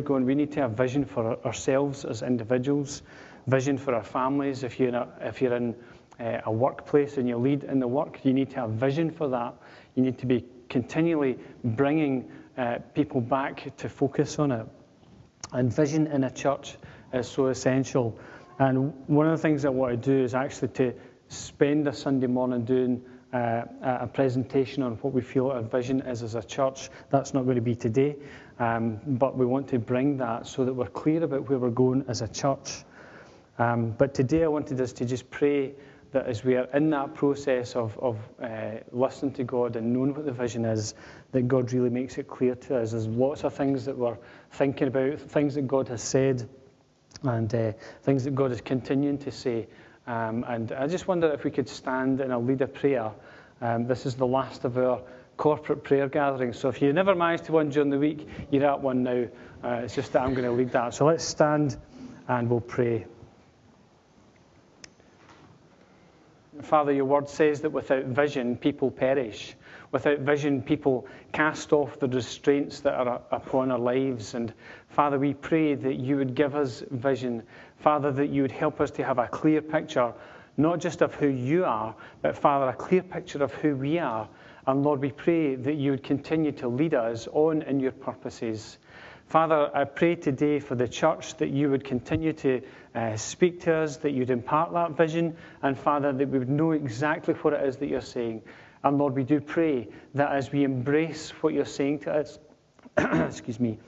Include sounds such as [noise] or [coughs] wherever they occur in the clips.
going, we need to have vision for ourselves as individuals, vision for our families. If you're in a, if you're in uh, a workplace and you lead in the work, you need to have vision for that. You need to be continually bringing uh, people back to focus on it. And vision in a church is so essential. And one of the things I want to do is actually to spend a Sunday morning doing uh, a presentation on what we feel our vision is as a church. That's not going to be today, um, but we want to bring that so that we're clear about where we're going as a church. Um, but today I wanted us to just pray that as we are in that process of, of uh, listening to God and knowing what the vision is, that God really makes it clear to us. There's lots of things that we're thinking about, things that God has said, and uh, things that God is continuing to say. Um, and I just wonder if we could stand and I'll lead a prayer. Um, this is the last of our corporate prayer gatherings. So if you never managed to one during the week, you're at one now. Uh, it's just that I'm going to lead that. So let's stand and we'll pray. Father, your word says that without vision, people perish. Without vision, people cast off the restraints that are upon our lives. And Father, we pray that you would give us vision. Father, that you would help us to have a clear picture, not just of who you are, but Father, a clear picture of who we are. And Lord, we pray that you would continue to lead us on in your purposes. Father, I pray today for the church that you would continue to uh, speak to us, that you'd impart that vision, and Father, that we would know exactly what it is that you're saying. And Lord, we do pray that as we embrace what you're saying to us, [coughs] excuse me,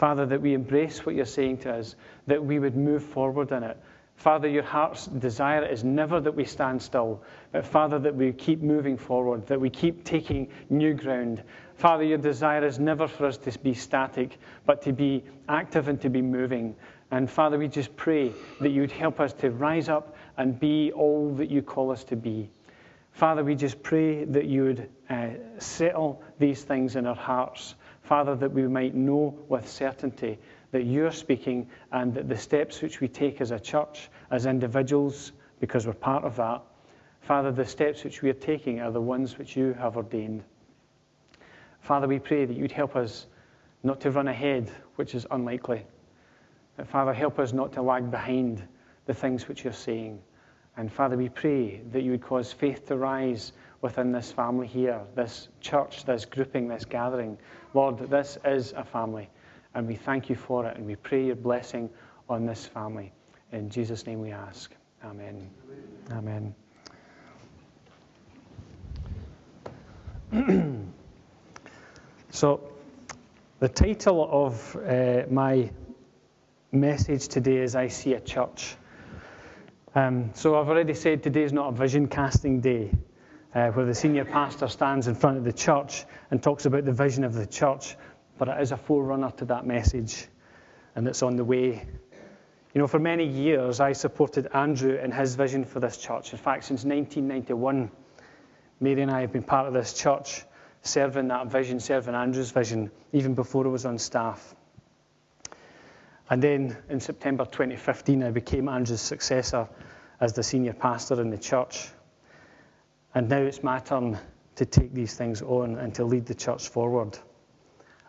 Father, that we embrace what you're saying to us, that we would move forward in it. Father, your heart's desire is never that we stand still, but Father, that we keep moving forward, that we keep taking new ground. Father, your desire is never for us to be static, but to be active and to be moving. And Father, we just pray that you would help us to rise up and be all that you call us to be. Father, we just pray that you would uh, settle these things in our hearts. Father, that we might know with certainty that you're speaking and that the steps which we take as a church, as individuals, because we're part of that, Father, the steps which we are taking are the ones which you have ordained. Father, we pray that you'd help us not to run ahead, which is unlikely. Father, help us not to lag behind the things which you're saying. And Father, we pray that you would cause faith to rise within this family here, this church, this grouping, this gathering. Lord, this is a family, and we thank you for it, and we pray your blessing on this family. In Jesus' name we ask. Amen. Amen. Amen. [clears throat] So, the title of uh, my message today is I See a Church. Um, so, I've already said today is not a vision casting day uh, where the senior pastor stands in front of the church and talks about the vision of the church, but it is a forerunner to that message and it's on the way. You know, for many years I supported Andrew in his vision for this church. In fact, since 1991, Mary and I have been part of this church serving that vision, serving Andrew's vision, even before I was on staff. And then in September 2015, I became Andrew's successor as the senior pastor in the church. And now it's my turn to take these things on and to lead the church forward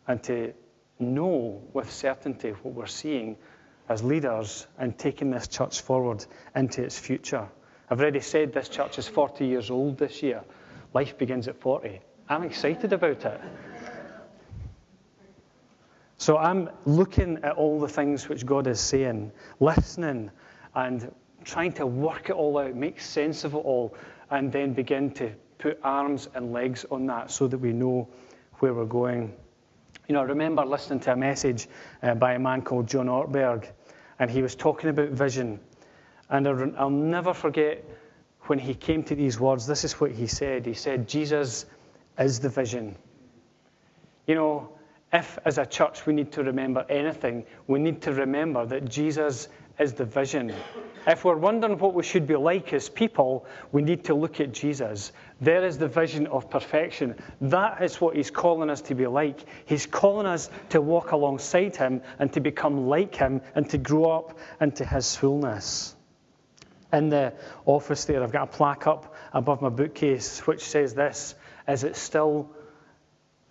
and to know with certainty what we're seeing as leaders and taking this church forward into its future. I've already said this church is 40 years old this year. Life begins at 40. I'm excited about it. So I'm looking at all the things which God is saying, listening, and trying to work it all out, make sense of it all, and then begin to put arms and legs on that so that we know where we're going. You know, I remember listening to a message uh, by a man called John Ortberg, and he was talking about vision. And I'll never forget when he came to these words, this is what he said. He said, Jesus is the vision. You know, if as a church we need to remember anything, we need to remember that Jesus is the vision. If we're wondering what we should be like as people, we need to look at Jesus. There is the vision of perfection. That is what he's calling us to be like. He's calling us to walk alongside him and to become like him and to grow up into his fullness. In the office there, I've got a plaque up above my bookcase which says this is it still,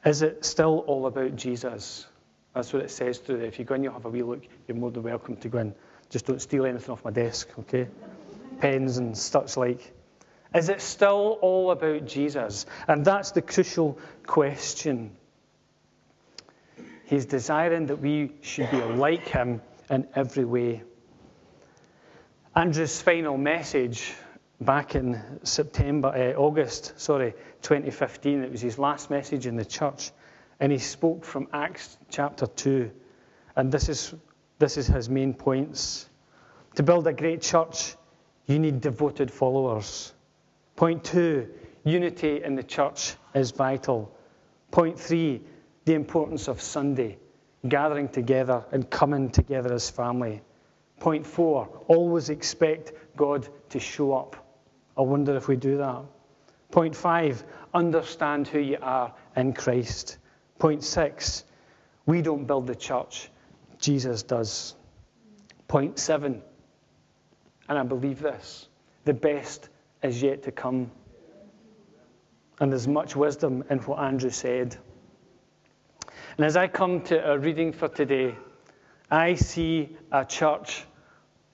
is it still all about Jesus? That's what it says through there. If you go in, you'll have a wee look. You're more than welcome to go in. Just don't steal anything off my desk, okay? Pens and such like. Is it still all about Jesus? And that's the crucial question. He's desiring that we should be like him in every way. Andrew's final message back in September, uh, August, sorry, 2015, it was his last message in the church, and he spoke from Acts chapter 2. And this is, this is his main points. To build a great church, you need devoted followers. Point two, unity in the church is vital. Point three, the importance of Sunday, gathering together and coming together as family. Point four, always expect God to show up. I wonder if we do that. Point five, understand who you are in Christ. Point six, we don't build the church, Jesus does. Point seven, and I believe this the best is yet to come. And there's much wisdom in what Andrew said. And as I come to a reading for today, I see a church.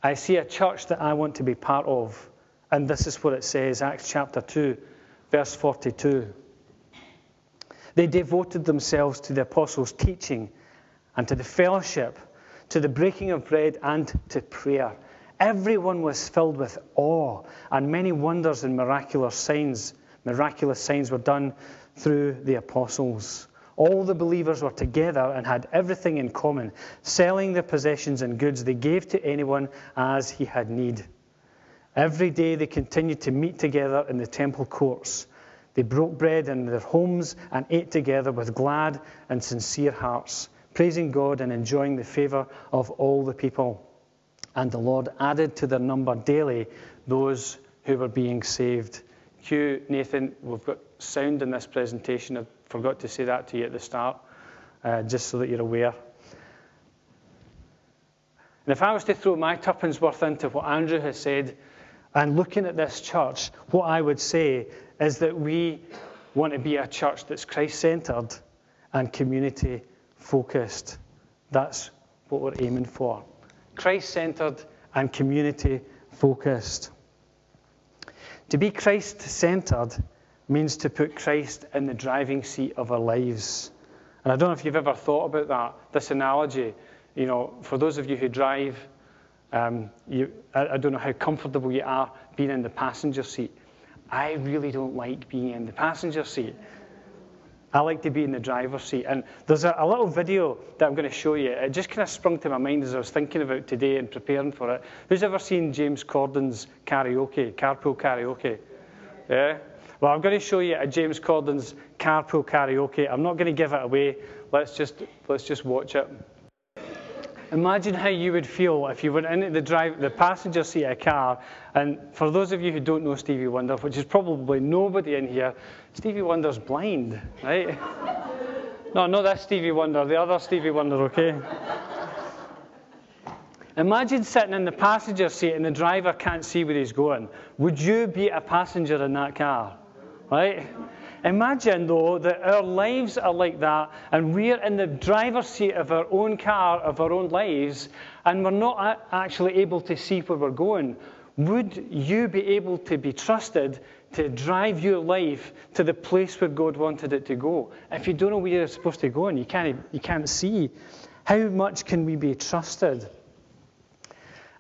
I see a church that I want to be part of. And this is what it says Acts chapter 2, verse 42. They devoted themselves to the apostles' teaching and to the fellowship, to the breaking of bread, and to prayer. Everyone was filled with awe, and many wonders and miraculous signs, miraculous signs were done through the apostles. All the believers were together and had everything in common. Selling their possessions and goods, they gave to anyone as he had need. Every day they continued to meet together in the temple courts. They broke bread in their homes and ate together with glad and sincere hearts, praising God and enjoying the favor of all the people. And the Lord added to their number daily those who were being saved. Hugh, Nathan, we've got sound in this presentation. I forgot to say that to you at the start, uh, just so that you're aware. And if I was to throw my tuppence worth into what Andrew has said, and looking at this church, what I would say is that we want to be a church that's Christ centered and community focused. That's what we're aiming for. Christ centered and community focused. To be Christ centered means to put Christ in the driving seat of our lives. And I don't know if you've ever thought about that, this analogy. You know, for those of you who drive, um, you, I, I don't know how comfortable you are being in the passenger seat. I really don't like being in the passenger seat. I like to be in the driver's seat. And there's a, a, little video that I'm going to show you. It just kind of sprung to my mind as I was thinking about today and preparing for it. Who's ever seen James Corden's karaoke, carpool karaoke? Yeah? Well, I'm going to show you a James Corden's carpool karaoke. I'm not going to give it away. Let's just, let's just watch it. Imagine how you would feel if you were in the drive, the passenger seat of a car. And for those of you who don't know Stevie Wonder, which is probably nobody in here, Stevie Wonder's blind, right? [laughs] no, not that Stevie Wonder, the other Stevie Wonder, okay? Imagine sitting in the passenger seat and the driver can't see where he's going. Would you be a passenger in that car? Right? Imagine, though, that our lives are like that, and we're in the driver's seat of our own car, of our own lives, and we're not actually able to see where we're going. Would you be able to be trusted to drive your life to the place where God wanted it to go? If you don't know where you're supposed to go and you can't, you can't see, how much can we be trusted?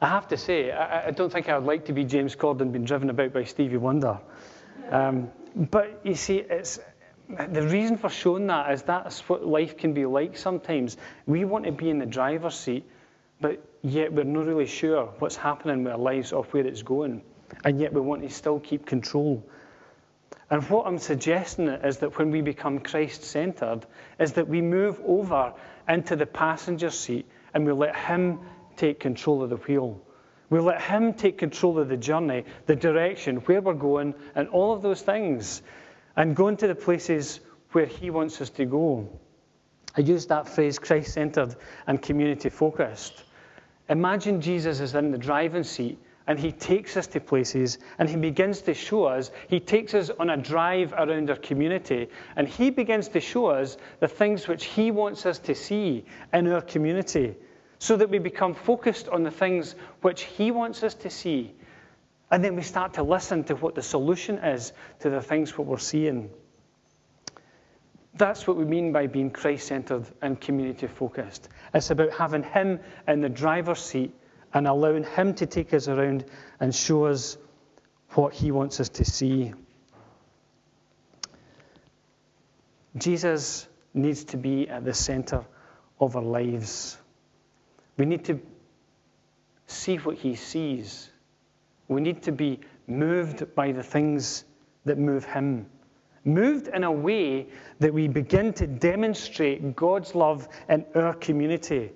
I have to say, I, I don't think I would like to be James Corden being driven about by Stevie Wonder. Um, but you see, it's, the reason for showing that is that's what life can be like sometimes. We want to be in the driver's seat, but yet we're not really sure what's happening with our lives or where it's going. And yet we want to still keep control. And what I'm suggesting is that when we become Christ centered, is that we move over into the passenger seat and we let Him take control of the wheel. We let Him take control of the journey, the direction, where we're going, and all of those things, and going to the places where He wants us to go. I used that phrase, Christ centered and community focused. Imagine Jesus is in the driving seat and He takes us to places and He begins to show us. He takes us on a drive around our community and He begins to show us the things which He wants us to see in our community so that we become focused on the things which He wants us to see. And then we start to listen to what the solution is to the things what we're seeing. That's what we mean by being Christ centered and community focused. It's about having Him in the driver's seat and allowing Him to take us around and show us what He wants us to see. Jesus needs to be at the center of our lives. We need to see what He sees. We need to be moved by the things that move Him. Moved in a way that we begin to demonstrate God's love in our community.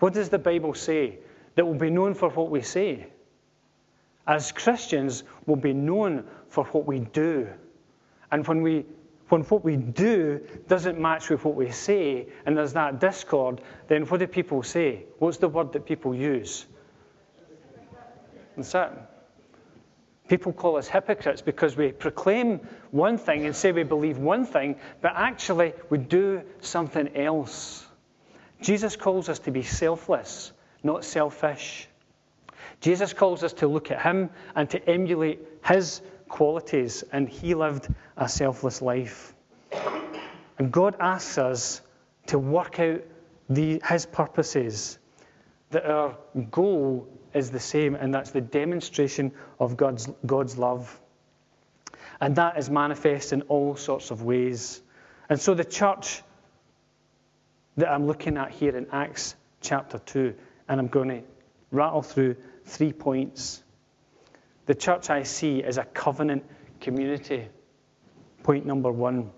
What does the Bible say? that we'll be known for what we say. As Christians, we'll be known for what we do. And when, we, when what we do doesn't match with what we say, and there's that discord, then what do people say? What's the word that people use? It. People call us hypocrites because we proclaim one thing and say we believe one thing, but actually we do something else. Jesus calls us to be selfless not selfish. Jesus calls us to look at him and to emulate his qualities, and he lived a selfless life. And God asks us to work out the, his purposes, that our goal is the same, and that's the demonstration of God's, God's love. And that is manifest in all sorts of ways. And so the church that I'm looking at here in Acts chapter 2 and I'm going to rattle through three points. The church I see is a covenant community. Point number one.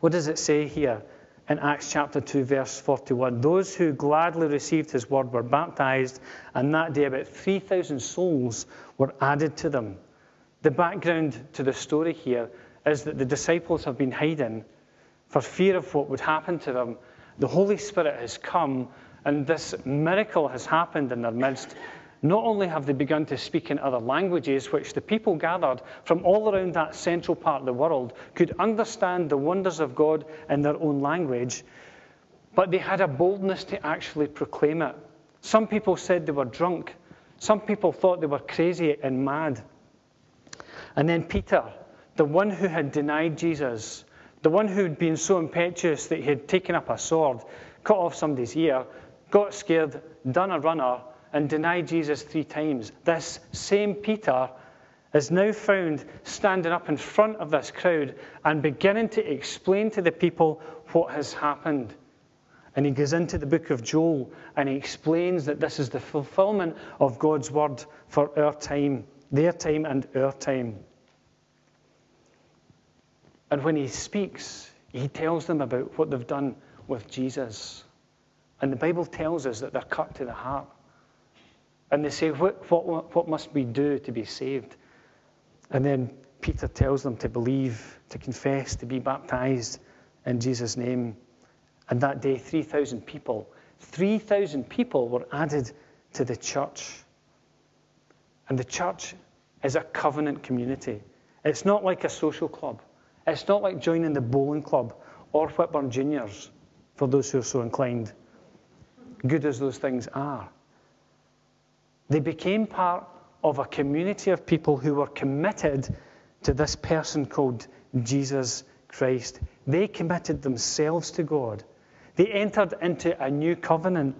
What does it say here in Acts chapter 2, verse 41? Those who gladly received his word were baptized, and that day about 3,000 souls were added to them. The background to the story here is that the disciples have been hiding for fear of what would happen to them. The Holy Spirit has come and this miracle has happened in their midst. Not only have they begun to speak in other languages, which the people gathered from all around that central part of the world could understand the wonders of God in their own language, but they had a boldness to actually proclaim it. Some people said they were drunk. Some people thought they were crazy and mad. And then Peter, the one who had denied Jesus, the one who had been so impetuous that he had taken up a sword, cut off somebody's ear, got scared, done a runner, and denied Jesus three times. This same Peter is now found standing up in front of this crowd and beginning to explain to the people what has happened. And he goes into the book of Joel and he explains that this is the fulfillment of God's word for our time, their time and our time. And when he speaks, he tells them about what they've done with Jesus. And the Bible tells us that they're cut to the heart. And they say, what, what, what must we do to be saved? And then Peter tells them to believe, to confess, to be baptized in Jesus' name. And that day, 3,000 people, 3,000 people were added to the church. And the church is a covenant community. It's not like a social club. It's not like joining the bowling club or Whitburn Juniors, for those who are so inclined good as those things are. They became part of a community of people who were committed to this person called Jesus Christ. They committed themselves to God. They entered into a new covenant.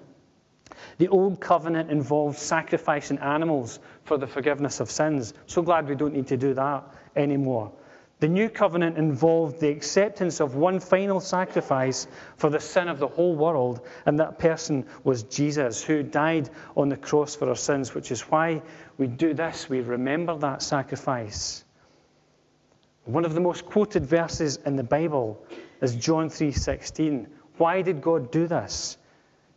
The old covenant involved sacrificing animals for the forgiveness of sins. So glad we don't need to do that anymore. The new covenant involved the acceptance of one final sacrifice for the sin of the whole world, and that person was Jesus, who died on the cross for our sins, which is why we do this. We remember that sacrifice. One of the most quoted verses in the Bible is John 3:16. Why did God do this?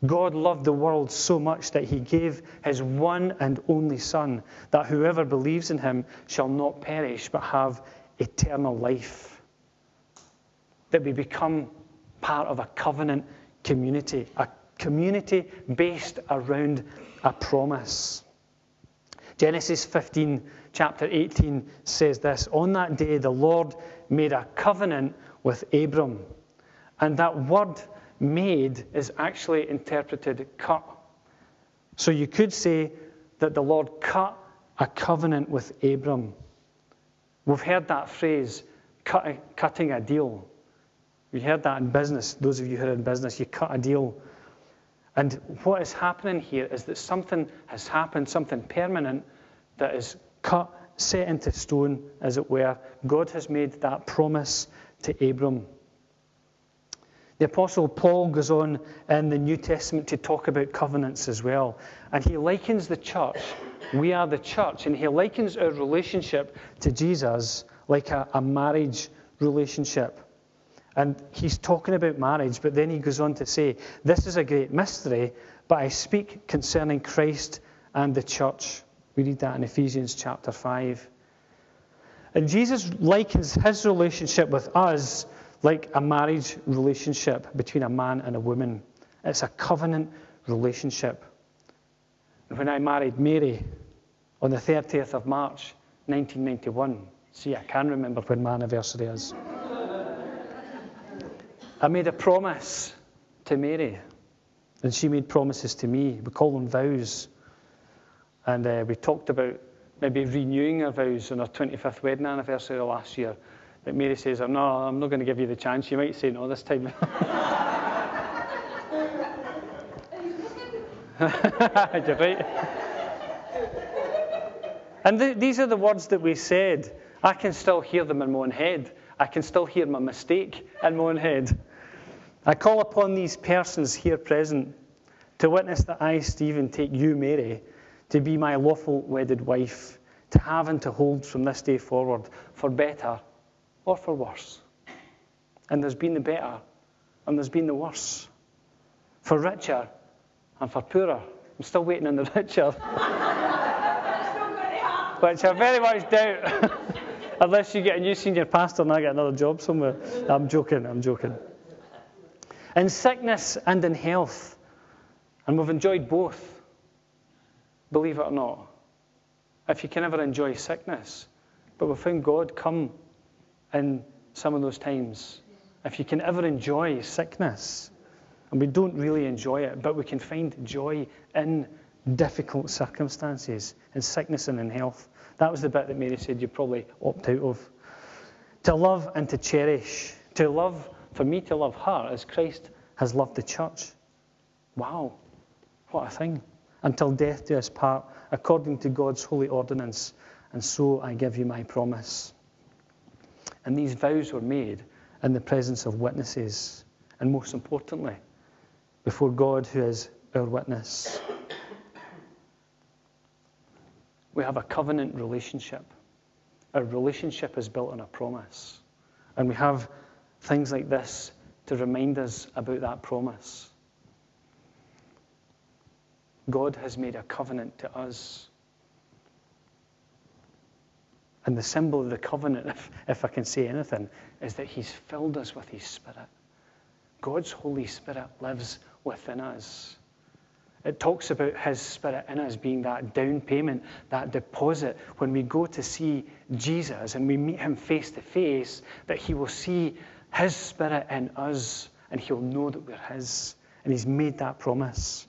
God loved the world so much that he gave his one and only Son, that whoever believes in him shall not perish but have eternal life. That we become part of a covenant community, a community based around a promise. Genesis 15, chapter 18 says this On that day, the Lord made a covenant with Abram. And that word made is actually interpreted cut. So you could say that the Lord cut a covenant with Abram. We've heard that phrase, cut, cutting a deal. You heard that in business. Those of you who are in business, you cut a deal. And what is happening here is that something has happened, something permanent that is cut, set into stone, as it were. God has made that promise to Abram. The Apostle Paul goes on in the New Testament to talk about covenants as well. And he likens the church, we are the church, and he likens our relationship to Jesus like a, a marriage relationship. And he's talking about marriage, but then he goes on to say, This is a great mystery, but I speak concerning Christ and the church. We read that in Ephesians chapter 5. And Jesus likens his relationship with us like a marriage relationship between a man and a woman. It's a covenant relationship. When I married Mary on the 30th of March 1991, see, I can remember when my anniversary is. I made a promise to Mary, and she made promises to me. We call them vows. And uh, we talked about maybe renewing our vows on our 25th wedding anniversary last year. But Mary says, no, I'm not going to give you the chance. You might say no this time. [laughs] [laughs] right. And th- these are the words that we said. I can still hear them in my own head. I can still hear my mistake in my own head. I call upon these persons here present to witness that I, Stephen, take you, Mary, to be my lawful wedded wife, to have and to hold from this day forward, for better or for worse. And there's been the better, and there's been the worse. For richer and for poorer. I'm still waiting on the [laughs] richer. [laughs] Which I very much doubt. [laughs] Unless you get a new senior pastor and I get another job somewhere. I'm joking, I'm joking. In sickness and in health. And we've enjoyed both, believe it or not. If you can ever enjoy sickness, but we've found God come in some of those times. If you can ever enjoy sickness, and we don't really enjoy it, but we can find joy in difficult circumstances, in sickness and in health. That was the bit that Mary said you probably opt out of. To love and to cherish. To love, for me to love her as Christ has loved the church. Wow, what a thing. Until death do us part, according to God's holy ordinance. And so I give you my promise. And these vows were made in the presence of witnesses, and most importantly, before God, who is our witness. We have a covenant relationship. Our relationship is built on a promise. And we have things like this to remind us about that promise. God has made a covenant to us. And the symbol of the covenant, [laughs] if, if I can say anything, is that He's filled us with His Spirit. God's Holy Spirit lives within us. It talks about His Spirit in us being that down payment, that deposit. When we go to see Jesus and we meet Him face to face, that He will see His Spirit in us and He'll know that we're His. And He's made that promise.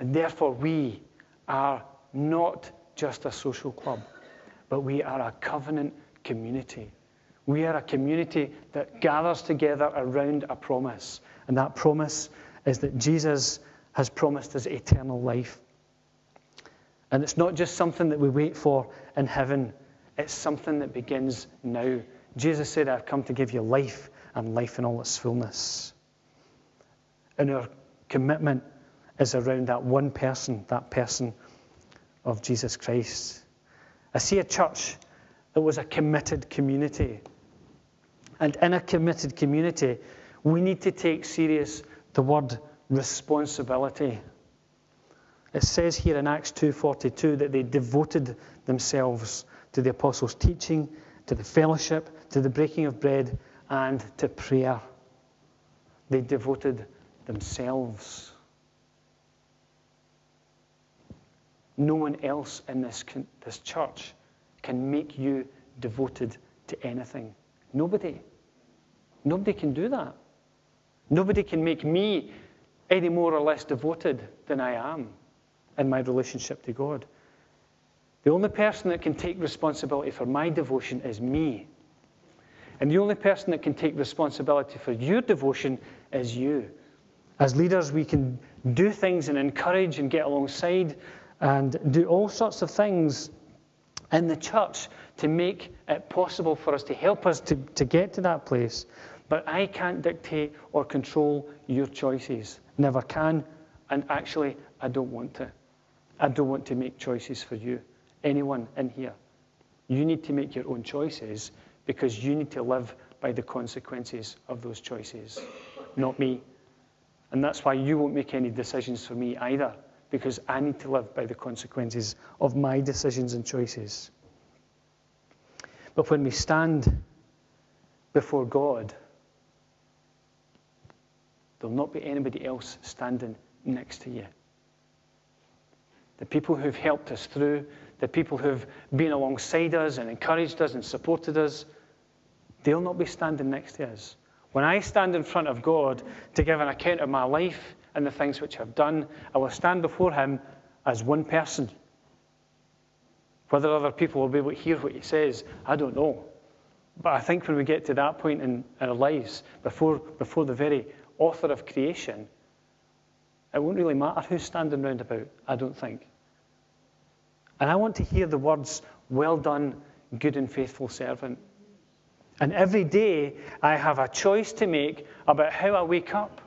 And therefore, we are not just a social club but we are a covenant community. We are a community that gathers together around a promise. And that promise is that Jesus has promised us eternal life. And it's not just something that we wait for in heaven, it's something that begins now. Jesus said, I've come to give you life and life in all its fullness. And our commitment is around that one person, that person of Jesus Christ. I see a church that was a committed community. And in a committed community, we need to take serious the word responsibility. It says here in Acts 2:42 that they devoted themselves to the apostles' teaching, to the fellowship, to the breaking of bread, and to prayer. They devoted themselves. No one else in this, this church can make you devoted to anything. Nobody. Nobody can do that. Nobody can make me any more or less devoted than I am in my relationship to God. The only person that can take responsibility for my devotion is me. And the only person that can take responsibility for your devotion is you. As leaders, we can do things and encourage and get alongside and do all sorts of things in the church to make it possible for us to help us to, to get to that place. But I can't dictate or control your choices. Never can. And actually, I don't want to. I don't want to make choices for you. Anyone in here. You need to make your own choices because you need to live by the consequences of those choices, not me. And that's why you won't make any decisions for me either, because I need to live by the consequences of my decisions and choices. But when we stand before God, there'll not be anybody else standing next to you. The people who've helped us through, the people who've been alongside us and encouraged us and supported us, they'll not be standing next to us. When I stand in front of God to give an account of my life and the things which I've done, I will stand before Him as one person. Whether other people will be able to hear what He says, I don't know. But I think when we get to that point in, our lives, before, before the very author of creation, it won't really matter who's standing round about, I don't think. And I want to hear the words, Well done, good and faithful servant. And every day I have a choice to make about how I wake up,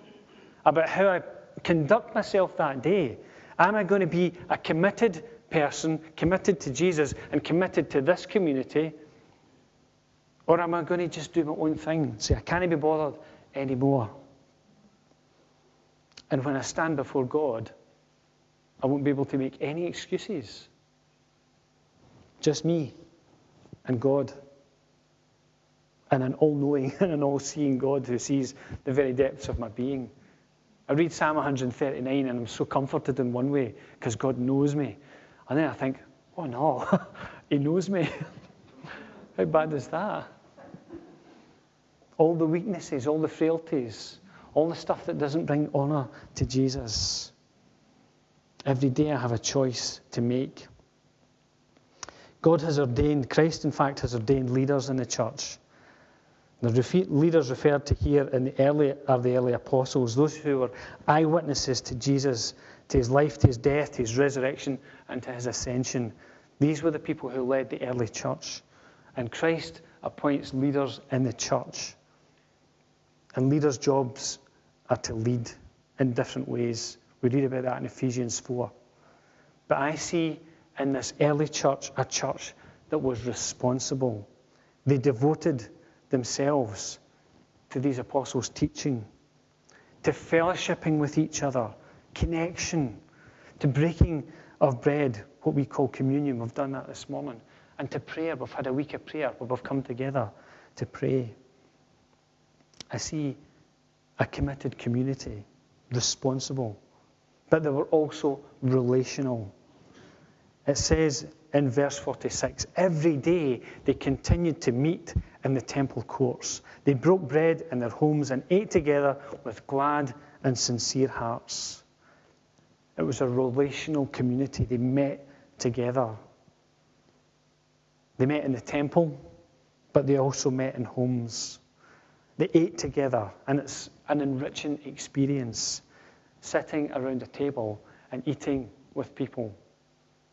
about how I conduct myself that day. Am I going to be a committed person, committed to Jesus and committed to this community? Or am I going to just do my own thing? Say, I can't be bothered anymore. And when I stand before God, I won't be able to make any excuses. Just me and God and an all knowing [laughs] and an all seeing God who sees the very depths of my being. I read Psalm 139 and I'm so comforted in one way because God knows me. And then I think, oh no, [laughs] He knows me. [laughs] How bad is that? All the weaknesses, all the frailties, all the stuff that doesn't bring honour to Jesus. Every day I have a choice to make. God has ordained, Christ in fact has ordained leaders in the church the leaders referred to here in the early are the early apostles, those who were eyewitnesses to Jesus, to his life, to his death, to his resurrection, and to his ascension. These were the people who led the early church. And Christ appoints leaders in the church. And leaders' jobs are to lead in different ways. We read about that in Ephesians 4. But I see in this early church a church that was responsible. They devoted themselves to these apostles' teaching, to fellowshipping with each other, connection, to breaking of bread, what we call communion. We've done that this morning. And to prayer. We've had a week of prayer where we've come together to pray. I see a committed community, responsible, but they were also relational. It says in verse 46 every day they continued to meet in the temple courts. They broke bread in their homes and ate together with glad and sincere hearts. It was a relational community. They met together. They met in the temple, but they also met in homes. They ate together, and it's an enriching experience sitting around a table and eating with people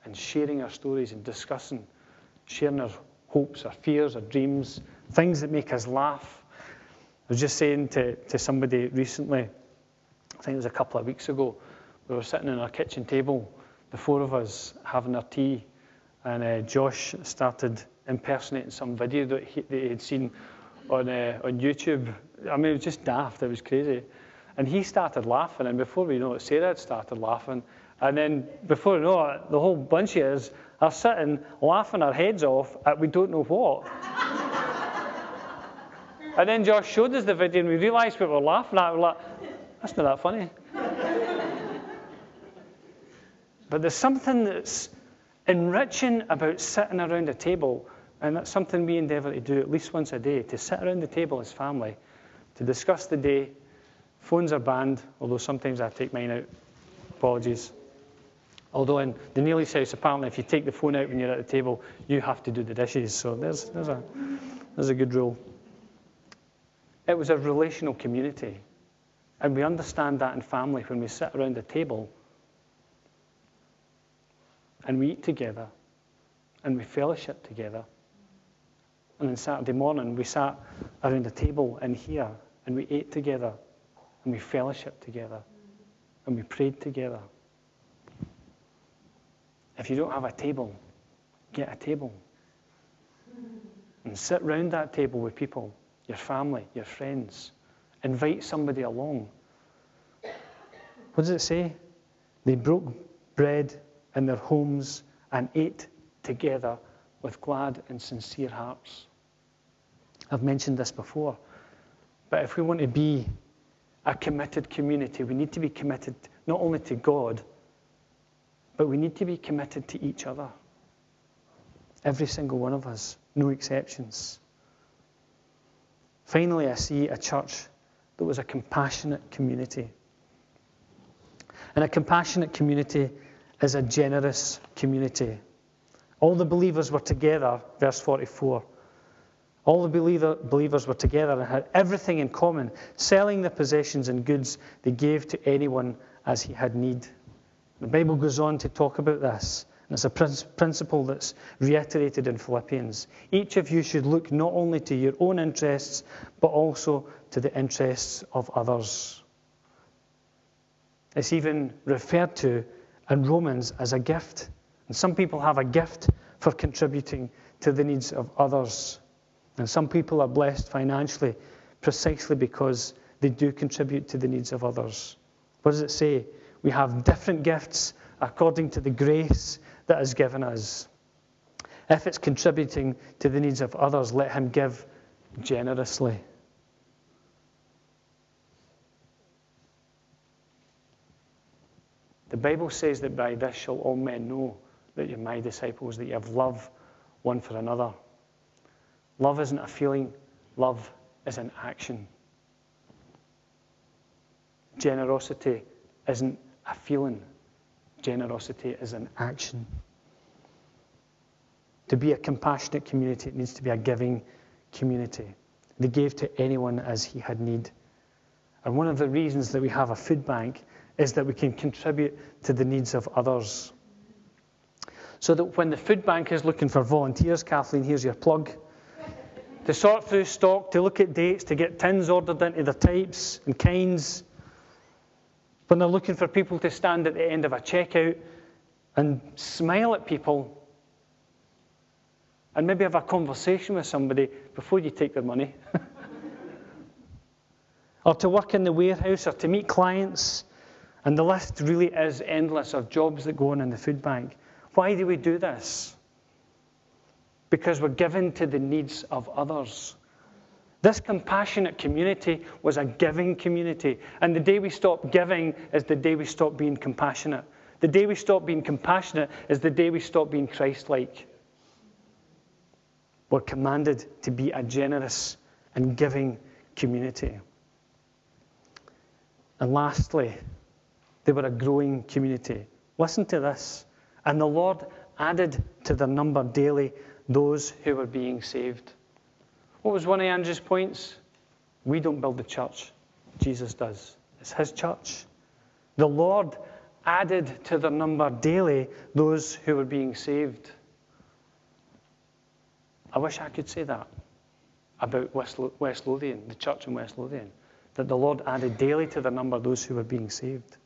and sharing our stories and discussing, sharing our hopes, our fears, our dreams, things that make us laugh. I was just saying to, to somebody recently, I think it was a couple of weeks ago, we were sitting on our kitchen table, the four of us having our tea, and uh, Josh started impersonating some video that he, that he had seen on, uh, on YouTube. I mean, it was just daft, it was crazy. And he started laughing, and before we know it, Sarah had started laughing. And then before we know it, the whole bunch of us are sitting laughing our heads off at we don't know what. [laughs] And then Josh showed us the video and we realised we were laughing at. We were like, that's not that funny. But there's something that's enriching about sitting around a table, and that's something we endeavour to do at least once a day to sit around the table as family, to discuss the day. Phones are banned, although sometimes I take mine out. Apologies. Although in the Neely's house, apparently, if you take the phone out when you're at the table, you have to do the dishes. So there's, there's, a, there's a good rule. It was a relational community. And we understand that in family when we sit around the table and we eat together and we fellowship together. And on Saturday morning, we sat around the table in here and we ate together and we fellowship together and we prayed together. If you don't have a table, get a table. And sit round that table with people, your family, your friends. Invite somebody along. What does it say? They broke bread in their homes and ate together with glad and sincere hearts. I've mentioned this before, but if we want to be a committed community, we need to be committed not only to God, but we need to be committed to each other. Every single one of us, no exceptions. Finally, I see a church that was a compassionate community. And a compassionate community is a generous community. All the believers were together, verse 44. All the believer, believers were together and had everything in common, selling their possessions and goods they gave to anyone as he had need. The Bible goes on to talk about this. And it's a principle that's reiterated in Philippians. Each of you should look not only to your own interests, but also to the interests of others. It's even referred to in Romans as a gift. And some people have a gift for contributing to the needs of others. And some people are blessed financially precisely because they do contribute to the needs of others. What does it say? We have different gifts according to the grace that is given us. If it's contributing to the needs of others, let him give generously. The Bible says that by this shall all men know that you're my disciples, that you have love one for another. Love isn't a feeling, love is an action. Generosity isn't a feeling, generosity is an action. To be a compassionate community, it needs to be a giving community. They gave to anyone as he had need. And one of the reasons that we have a food bank is that we can contribute to the needs of others. So that when the food bank is looking for volunteers, Kathleen, here's your plug. to sort through stock, to look at dates, to get tins ordered into the types and kinds. When they're looking for people to stand at the end of a checkout and smile at people and maybe have a conversation with somebody before you take their money. [laughs] or to work in the warehouse or to meet clients and the list really is endless of jobs that go on in the food bank. Why do we do this? Because we're given to the needs of others. This compassionate community was a giving community. And the day we stop giving is the day we stop being compassionate. The day we stop being compassionate is the day we stop being Christ like. We're commanded to be a generous and giving community. And lastly, they were a growing community. Listen to this. And the Lord added to their number daily those who were being saved. What was one of Andrew's points? We don't build the church, Jesus does. It's his church. The Lord added to their number daily those who were being saved. I wish I could say that about West, West Lothian, the church in West Lothian, that the Lord added daily to their number those who were being saved.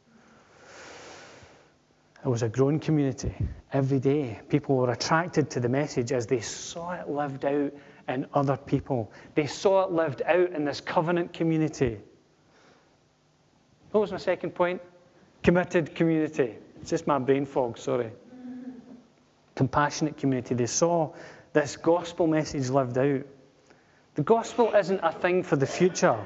It was a growing community. Every day, people were attracted to the message as they saw it lived out in other people. They saw it lived out in this covenant community. What was my second point? Committed community. It's just my brain fog, sorry. Compassionate community. They saw this gospel message lived out. The gospel isn't a thing for the future,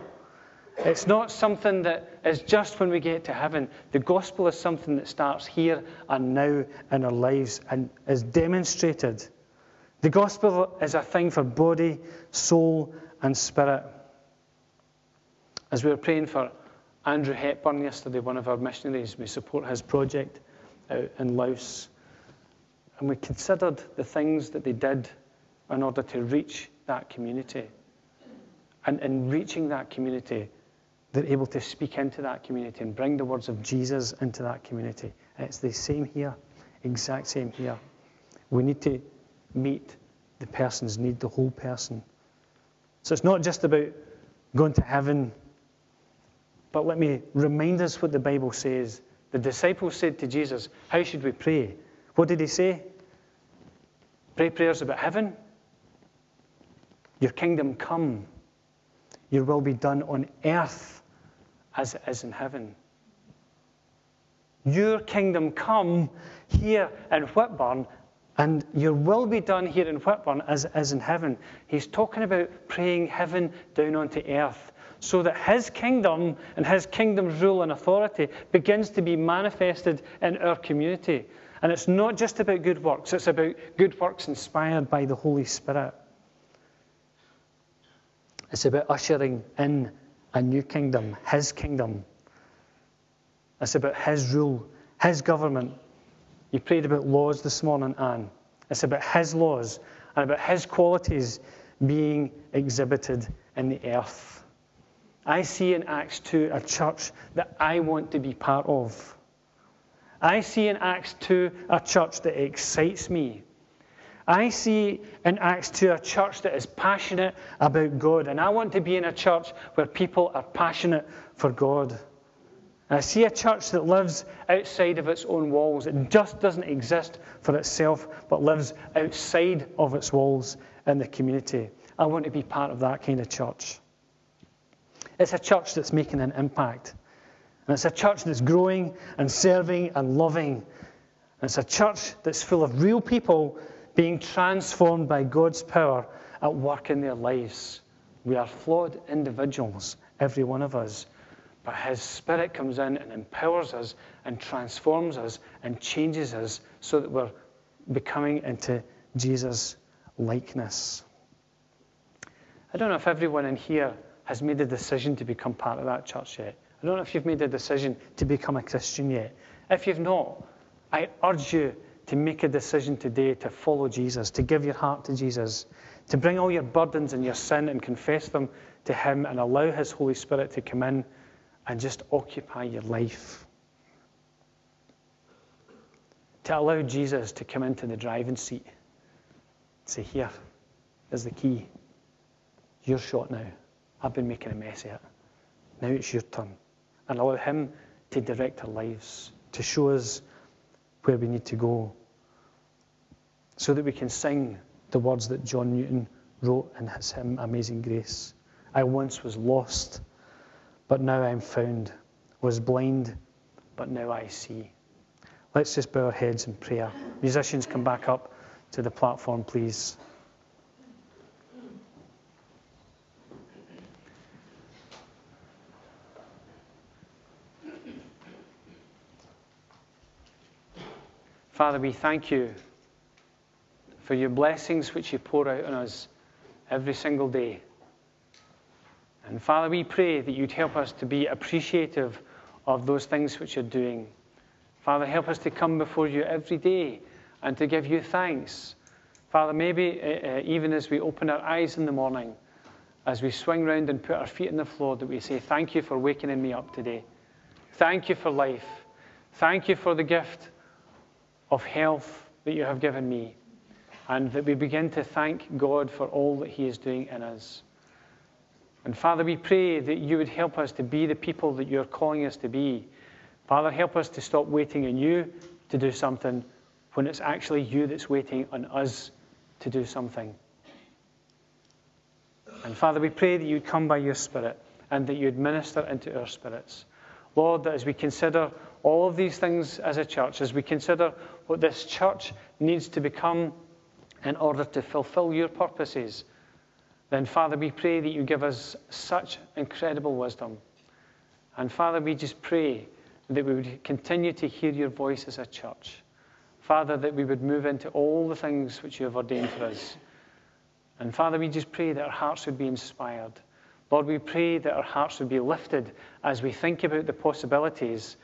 It's not something that is just when we get to heaven. The gospel is something that starts here and now in our lives and is demonstrated. The gospel is a thing for body, soul, and spirit. As we were praying for Andrew Hepburn yesterday, one of our missionaries, we support his project out in Laos. And we considered the things that they did in order to reach that community. And in reaching that community, they're able to speak into that community and bring the words of Jesus into that community. It's the same here, exact same here. We need to meet the person's need, the whole person. So it's not just about going to heaven, but let me remind us what the Bible says. The disciples said to Jesus, How should we pray? What did he say? Pray prayers about heaven. Your kingdom come. Your will be done on earth as it is in heaven. Your kingdom come here in Whitburn, and your will be done here in Whitburn as it is in heaven. He's talking about praying heaven down onto earth so that his kingdom and his kingdom's rule and authority begins to be manifested in our community. And it's not just about good works, it's about good works inspired by the Holy Spirit. It's about ushering in a new kingdom, His kingdom. It's about His rule, His government. You prayed about laws this morning, Anne. It's about His laws and about His qualities being exhibited in the earth. I see in Acts 2 a church that I want to be part of. I see in Acts 2 a church that excites me. I see in Acts 2 a church that is passionate about God, and I want to be in a church where people are passionate for God. I see a church that lives outside of its own walls. It just doesn't exist for itself, but lives outside of its walls in the community. I want to be part of that kind of church. It's a church that's making an impact. And it's a church that's growing and serving and loving. And it's a church that's full of real people being transformed by God's power at work in their lives. We are flawed individuals, every one of us. But His Spirit comes in and empowers us and transforms us and changes us so that we're becoming into Jesus' likeness. I don't know if everyone in here has made a decision to become part of that church yet. I don't know if you've made a decision to become a Christian yet. If you've not, I urge you to make a decision today to follow Jesus, to give your heart to Jesus, to bring all your burdens and your sin and confess them to Him and allow His Holy Spirit to come in and just occupy your life. To allow Jesus to come into the driving seat. Say, Here is the key. You're shot now. I've been making a mess of it. Now it's your turn. And allow Him to direct our lives, to show us where we need to go so that we can sing the words that John Newton wrote in his hymn, Amazing Grace. I once was lost, but now I'm found, was blind, but now I see. Let's just bow our heads in prayer. Musicians, come back up to the platform, please. Father, we thank you for your blessings which you pour out on us every single day. And Father, we pray that you'd help us to be appreciative of those things which you're doing. Father, help us to come before you every day and to give you thanks. Father, maybe uh, even as we open our eyes in the morning, as we swing round and put our feet on the floor, that we say, Thank you for waking me up today. Thank you for life. Thank you for the gift of health that you have given me, and that we begin to thank God for all that He is doing in us. And Father, we pray that you would help us to be the people that you're calling us to be. Father, help us to stop waiting on you to do something when it's actually you that's waiting on us to do something. And Father, we pray that you'd come by your Spirit and that you'd minister into our spirits. Lord, that as we consider all of these things as a church, as we consider what this church needs to become in order to fulfill your purposes, then, Father, we pray that you give us such incredible wisdom, And Father, we just pray that we would continue to hear your voice as a church. Father, that we would move into all the things which you have ordained for us. And Father, we just pray that our hearts would be inspired. Lord, we pray that our hearts would be lifted as we think about the possibilities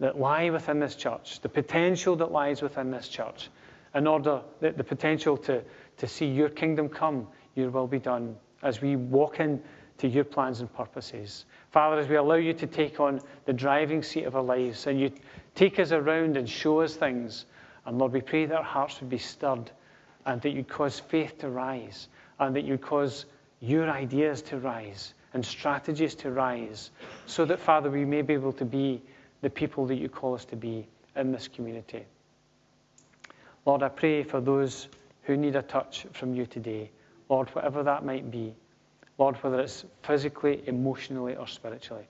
that lie within this church, the potential that lies within this church, in order that the potential to, to see your kingdom come, your will be done, as we walk in to your plans and purposes. Father, as we allow you to take on the driving seat of our lives and you take us around and show us things, and Lord, we pray that our hearts would be stirred and that you cause faith to rise and that you cause your ideas to rise and strategies to rise so that, Father, we may be able to be the people that you call us to be in this community. Lord, I pray for those who need a touch from you today. Lord, whatever that might be. Lord, whether it's physically, emotionally, or spiritually.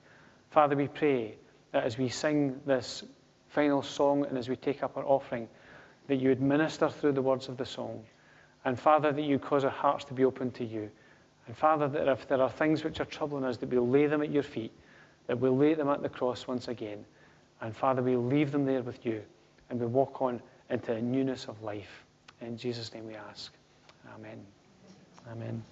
Father, we pray that as we sing this final song and as we take up our offering, that you would minister through the words of the song. And Father, that you cause our hearts to be open to you. And Father, that if there are things which are troubling us, that we'll lay them at your feet, that we'll lay them at the cross once again. And Father, we'll leave them there with you and we walk on into a newness of life. In Jesus' name we ask. Amen. Amen.